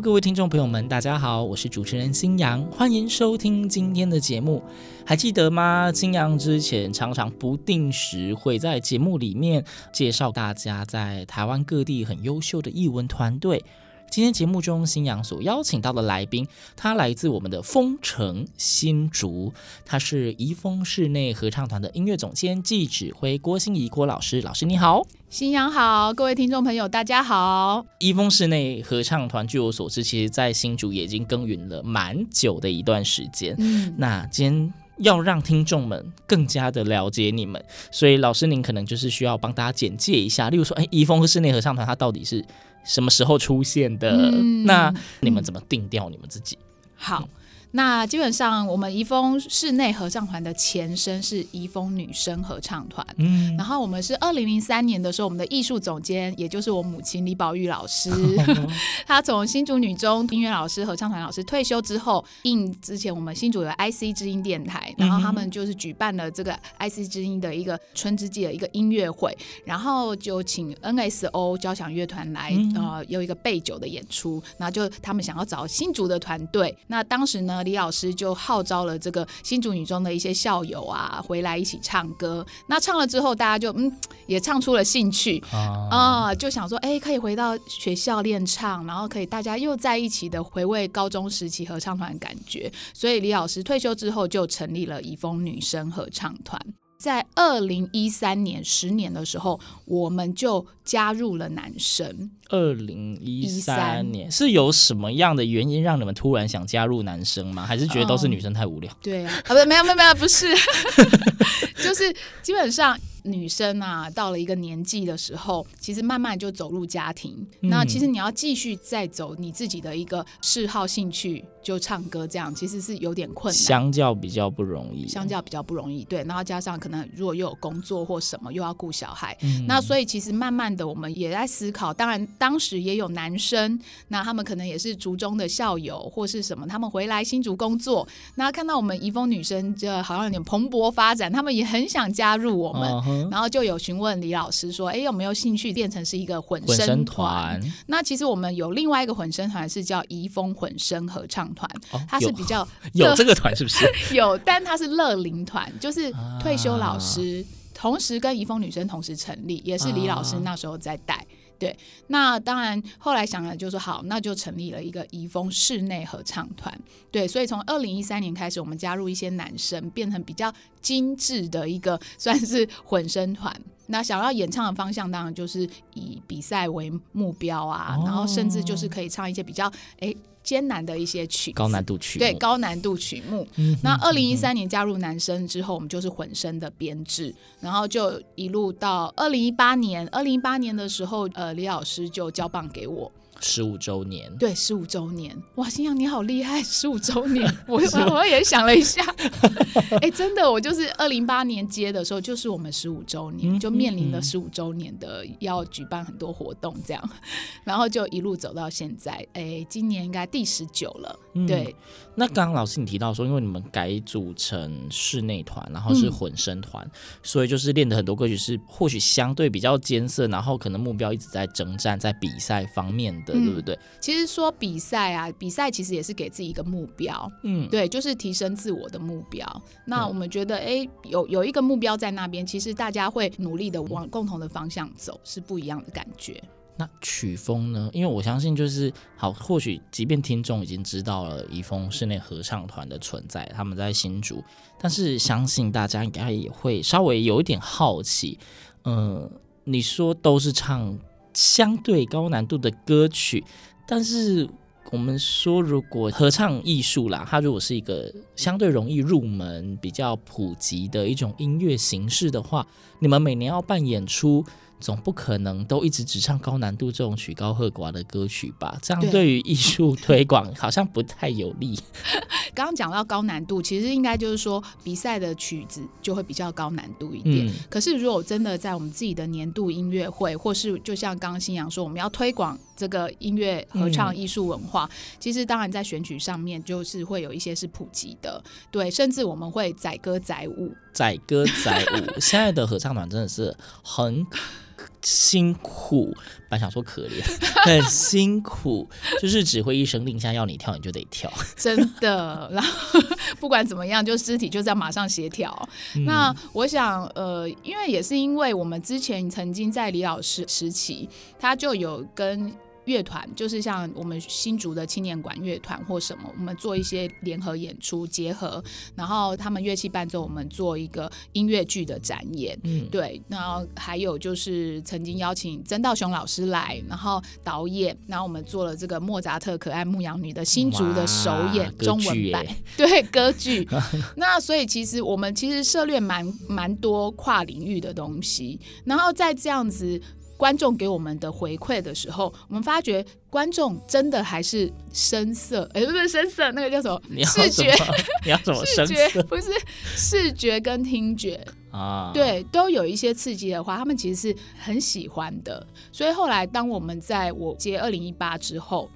各位听众朋友们，大家好，我是主持人新阳，欢迎收听今天的节目。还记得吗？新阳之前常常不定时会在节目里面介绍大家在台湾各地很优秀的译文团队。今天节目中，新阳所邀请到的来宾，他来自我们的丰城新竹，他是怡丰室内合唱团的音乐总监暨指挥郭心怡郭老师。老师你好。新阳好，各位听众朋友，大家好。怡丰室内合唱团，据我所知，其实在新竹也已经耕耘了蛮久的一段时间。嗯，那今天要让听众们更加的了解你们，所以老师您可能就是需要帮大家简介一下，例如说，哎，怡丰室内合唱团它到底是什么时候出现的？嗯那你们怎么定调你们自己？好。那基本上，我们怡丰室内合唱团的前身是怡丰女生合唱团。嗯。然后我们是二零零三年的时候，我们的艺术总监，也就是我母亲李宝玉老师，她从新竹女中音乐老师、合唱团老师退休之后，应之前我们新竹有 IC 之音电台，然后他们就是举办了这个 IC 之音的一个春之季的一个音乐会，然后就请 NSO 交响乐团来，嗯。呃，有一个备酒的演出，然后就他们想要找新竹的团队，那当时呢，李老师就号召了这个新竹女中的一些校友啊，回来一起唱歌。那唱了之后，大家就嗯也唱出了兴趣啊啊、就想说，哎，可以回到学校练唱，然后可以大家又在一起的回味高中时期合唱团感觉。所以李老师退休之后，就成立了怡丰女生合唱团。在二零一三年十年的时候，我们就加入了男生。二零一三年是有什么样的原因让你们突然想加入男生吗？还是觉得都是女生太无聊？对啊，啊不，没有没有没有，不是，就是基本上女生啊，到了一个年纪的时候，其实慢慢就走入家庭。嗯。那其实你要继续再走你自己的一个嗜好兴趣，就唱歌这样，其实是有点困难。相较比较不容易，相较比较不容易，对，然后加上可能如果又有工作或什么，又要顾小孩，嗯。那所以其实慢慢的我们也在思考，当然当时也有男生，那他们可能也是竹中的校友或是什么，他们回来新竹工作，那看到我们怡丰女生就好像有点蓬勃发展，他们也很想加入我们，嗯然后就有询问李老师说，哎，有没有兴趣变成是一个混声团？团，那其实我们有另外一个混声团是叫怡丰混声合唱团，哦它是比较 有这个团是不是？有，但它是乐龄团，就是退休老啊师，同时跟怡丰女生同时成立，也是李老师那时候在带。对，那当然后来想了，就说好，那就成立了一个怡丰室内合唱团。对，所以从二零一三年开始，我们加入一些男生，变成比较精致的一个算是混声团。那想要演唱的方向，当然就是以比赛为目标啊，哦然后甚至就是可以唱一些比较哎艰难的一些曲高难度曲目对高难度曲目。嗯那二零一三年加入男生之后，我们就是混声的编制，然后就一路到二零一八年。二零一八年的时候，呃，李老师就交棒给我，十五周年，对，十五周年，哇，新阳你好厉害，十五 周年，我我也想了一下，哎，真的，我就是二零一八年接的时候，就是我们十五周年，嗯就面临了十五周年的要举办很多活动这样，然后就一路走到现在，哎，今年应该第十九了，嗯对。那刚刚老师你提到说，因为你们改组成室内团，然后是混声团，嗯所以就是练的很多歌曲是或许相对比较艰涩，然后可能目标一直在征战在比赛方面的，嗯对不对？其实说比赛啊，比赛其实也是给自己一个目标，嗯，对，就是提升自我的目标。那嗯我们觉得，哎，有有一个目标在那边，其实大家会努力的往共同的方向走，是不一样的感觉。那曲风呢？因为我相信，就是好，或许即便听众已经知道了怡丰室内合唱团的存在，他们在新竹，但是相信大家应该也会稍微有一点好奇。呃，你说都是唱相对高难度的歌曲，但是我们说，如果合唱艺术啦，它如果是一个相对容易入门、比较普及的一种音乐形式的话，你们每年要办演出。总不可能都一直只唱高难度这种曲高和寡的歌曲吧？这样对于艺术推广好像不太有利。刚刚讲到高难度，其实应该就是说比赛的曲子就会比较高难度一点。嗯、可是如果真的在我们自己的年度音乐会，或是就像刚刚新阳说，我们要推广这个音乐合唱艺术文化，嗯、其实当然在选曲上面就是会有一些是普及的，对，甚至我们会载歌载舞，载歌载舞。现在的合唱团真的是很。辛苦，本想说可怜，很辛苦，就是指挥一声令下要你跳，你就得跳，真的。然后不管怎么样，就肢体就是要马上协调。嗯、那我想，呃，因为也是因为我们之前曾经在李老师时期，他就有跟。乐团就是像我们新竹的青年管乐团或什么，我们做一些联合演出结合，然后他们乐器伴奏，我们做一个音乐剧的展演。嗯，对，然后还有就是曾经邀请曾道雄老师来，然后导演，然后我们做了这个莫扎特可爱牧羊女的新竹的首演中文版，对，歌剧。那所以其实我们其实涉猎蛮蛮多跨领域的东西，然后在这样子。观众给我们的回馈的时候，我们发觉观众真的还是声色，哎，不是声色，那个叫什么？视觉？你要什么？视觉 不是视觉跟听觉啊？对，都有一些刺激的话，他们其实是很喜欢的。所以后来，当我们在我接二零一八之后。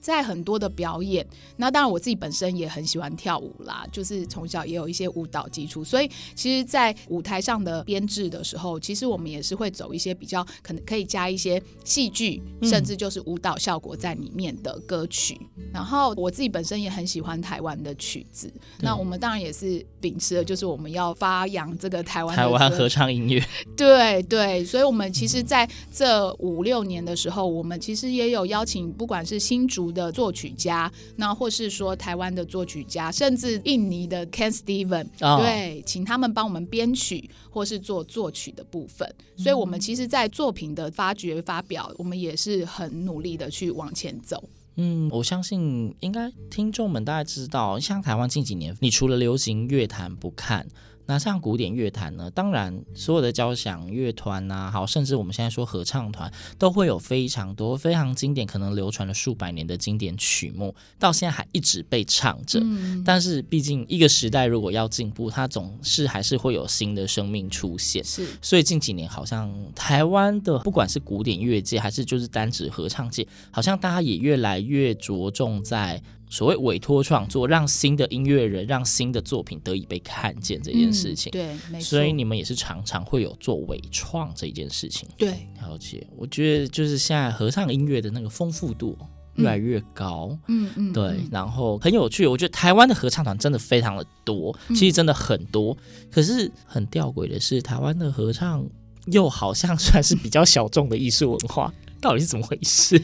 在很多的表演，那当然我自己本身也很喜欢跳舞啦，就是从小也有一些舞蹈基础，所以其实，在舞台上的编制的时候，其实我们也是会走一些比较可能可以加一些戏剧，甚至就是舞蹈效果在里面的歌曲。嗯、然后我自己本身也很喜欢台湾的曲子，那我们当然也是秉持的就是我们要发扬这个台湾台湾合唱音乐。对对，所以我们其实在这五六年的时候，我们其实也有邀请，不管是新竹。的作曲家，那或是说台湾的作曲家，甚至印尼的 Ken Steven，、oh. 对，请他们帮我们编曲或是做作曲的部分。所以，我们其实，在作品的发掘、发表，我们也是很努力的去往前走。嗯，我相信应该听众们大概知道，像台湾近几年，你除了流行乐坛不看。那像古典乐坛呢？当然，所有的交响乐团呐，好，甚至我们现在说合唱团，都会有非常多非常经典，可能流传了数百年的经典曲目，到现在还一直被唱着。嗯、但是，毕竟一个时代如果要进步，它总是还是会有新的生命出现。是，所以近几年好像台湾的不管是古典乐界，还是就是单指合唱界，好像大家也越来越着重在。所谓委托创作，让新的音乐人、让新的作品得以被看见这件事情，嗯、对，没错。所以你们也是常常会有做伪创这一件事情，对，了解。我觉得就是现在合唱音乐的那个丰富度越来越高，嗯嗯，对。然后很有趣，我觉得台湾的合唱团真的非常的多，其实真的很多。嗯、可是很吊诡的是，台湾的合唱又好像算是比较小众的艺术文化，到底是怎么回事？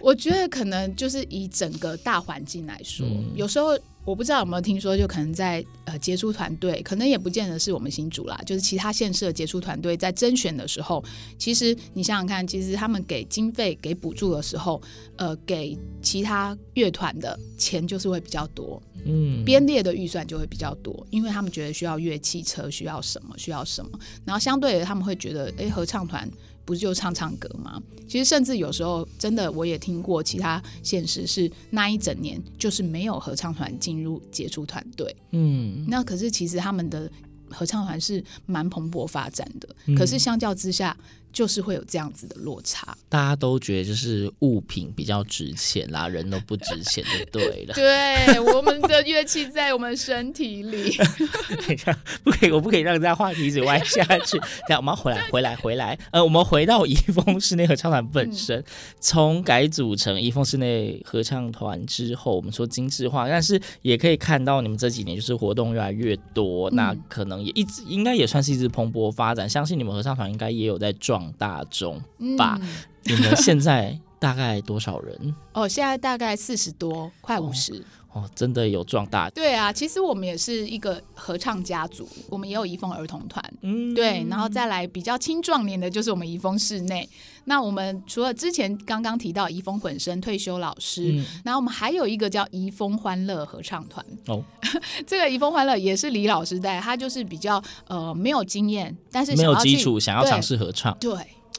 我觉得可能就是以整个大环境来说，嗯、有时候我不知道有没有听说，就可能在呃杰出团队，可能也不见得是我们新主啦，就是其他县市的杰出团队在甄选的时候，其实你想想看，其实他们给经费给补助的时候，呃，给其他乐团的钱就是会比较多，嗯，编列的预算就会比较多，因为他们觉得需要乐器车，需要什么，需要什么，然后相对的他们会觉得，哎，合唱团。不是就唱唱歌吗？其实甚至有时候真的，我也听过其他现实是那一整年就是没有合唱团进入杰出团队。嗯，那可是其实他们的合唱团是蛮蓬勃发展的。嗯，可是相较之下。就是会有这样子的落差，大家都觉得就是物品比较值钱啦，人都不值钱就对了。对，我们的乐器在我们身体里。等一下，不可以，我不可以让这样话题一直歪下去。等下，我们要回来，回来，回来。呃，我们回到怡丰室内合唱团本身，从、嗯、改组成怡丰室内合唱团之后，我们说精致化，但是也可以看到你们这几年就是活动越来越多，嗯、那可能也一直应该也算是一直蓬勃发展。相信你们合唱团应该也有在赚。壮大众吧？嗯、你们现在大概多少人？哦，现在大概四十多，快五十。哦，真的有壮大。对啊，其实我们也是一个合唱家族，我们也有怡丰儿童团。嗯，对，然后再来比较青壮年的，就是我们怡丰室内。那我们除了之前刚刚提到怡丰本身退休老师，嗯、然后我们还有一个叫怡丰欢乐合唱团。哦，这个怡丰欢乐也是李老师带，他就是比较呃没有经验，但是没有基础，想要尝试合唱。对。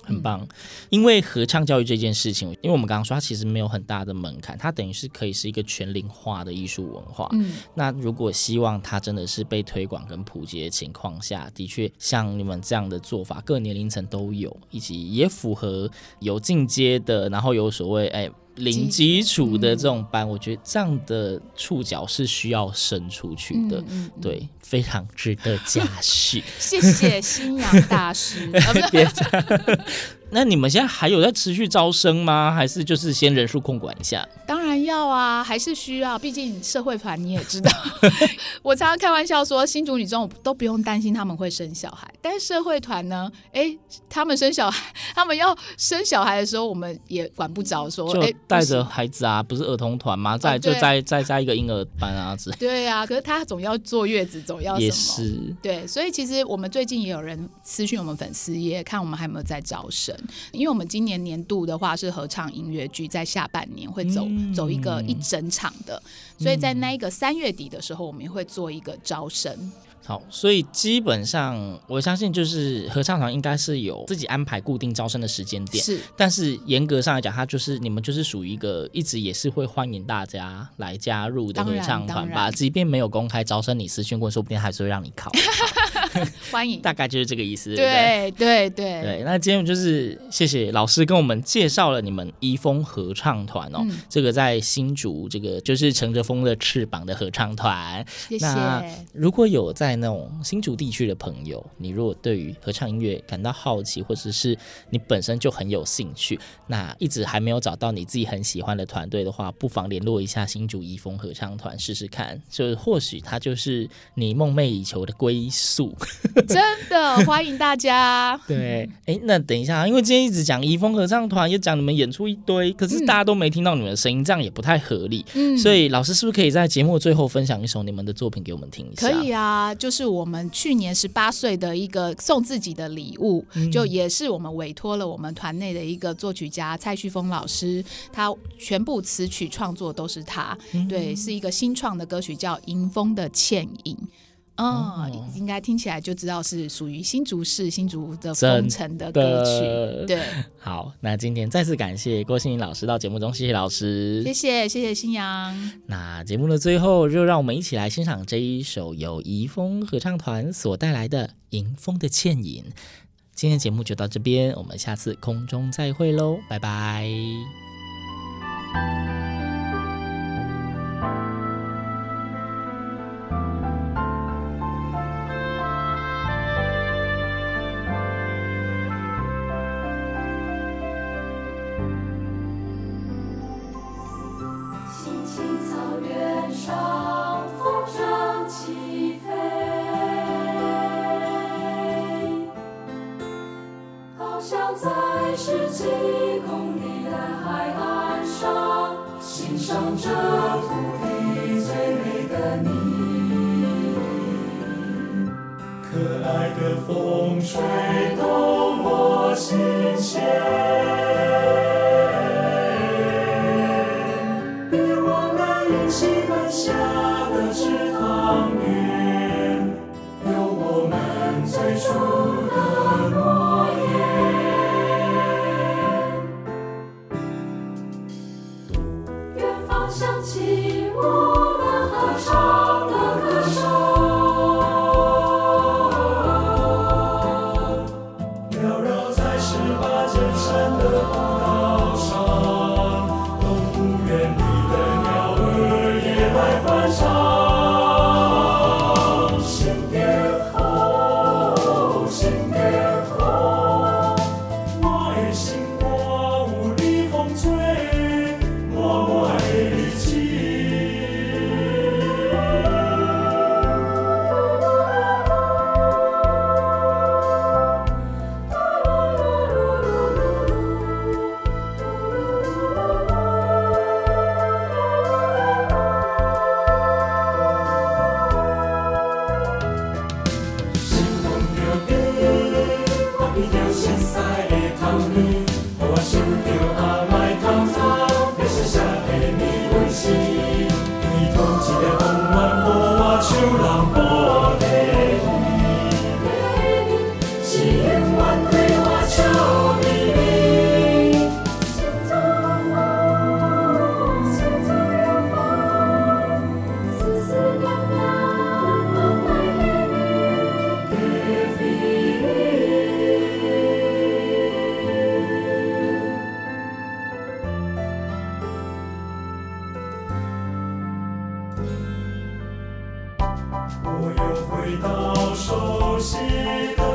很棒，因为合唱教育这件事情，因为我们刚刚说它其实没有很大的门槛，它等于是可以是一个全龄化的艺术文化。嗯，那如果希望它真的是被推广跟普及的情况下，的确像你们这样的做法，各年龄层都有，以及也符合有进阶的，然后有所谓哎。零基础的这种班，嗯、我觉得这样的触角是需要伸出去的，嗯嗯嗯、对，非常值得嘉许。谢谢新阳大师。那你们现在还有在持续招生吗？还是就是先人数控管一下？当然要啊，还是需要。毕竟社会团你也知道，我常常开玩笑说，新竹女中都不用担心他们会生小孩，但是社会团呢？哎、欸，他们生小孩，他们要生小孩的时候，我们也管不着，说哎，带着孩子啊，不是儿童团吗？再、哦、就再再加一个婴儿班啊之类。对啊，可是他总要坐月子，总要什么？也是。对，所以其实我们最近也有人私讯我们粉丝也，看我们还有没有在招生。因为我们今年年度的话是合唱音乐剧，在下半年会走、嗯、走一个一整场的，所以在那一个三月底的时候，我们也会做一个招生。好，所以基本上我相信，就是合唱团应该是有自己安排固定招生的时间点，是。但是严格上来讲，它就是你们就是属于一个一直也是会欢迎大家来加入的合唱团吧。即便没有公开招生，你私讯过，说不定还是会让你考。欢迎，大概就是这个意思。对对对对，那今天就是谢谢老师跟我们介绍了你们一风合唱团哦，嗯、这个在新竹，这个就是乘着风的翅膀的合唱团。谢谢。那如果有在那种新竹地区的朋友，你如果对于合唱音乐感到好奇，或者是你本身就很有兴趣，那一直还没有找到你自己很喜欢的团队的话，不妨联络一下新竹一风合唱团试试看，就或许它就是你梦寐以求的归宿。真的欢迎大家。对，哎，那等一下，因为今天一直讲怡丰合唱团，又讲你们演出一堆，可是大家都没听到你们的声音，嗯、这样也不太合理。嗯，所以老师是不是可以在节目最后分享一首你们的作品给我们听一下？可以啊，就是我们去年十八岁的一个送自己的礼物，嗯、就也是我们委托了我们团内的一个作曲家蔡旭峰老师，他全部词曲创作都是他。嗯、对，是一个新创的歌曲，叫《迎风的倩影》。哦，哦应该听起来就知道是属于新竹市新竹的风城的歌曲。对，好，那今天再次感谢郭心怡老师到节目中，谢谢老师，谢谢谢谢新阳。那节目的最后，就让我们一起来欣赏这一首由怡丰合唱团所带来的《迎风的倩影》。今天节目就到这边，我们下次空中再会喽，拜拜。在十七公里的海岸上欣赏着土地最美的你。可爱的风吹动我心弦。我又回到熟悉的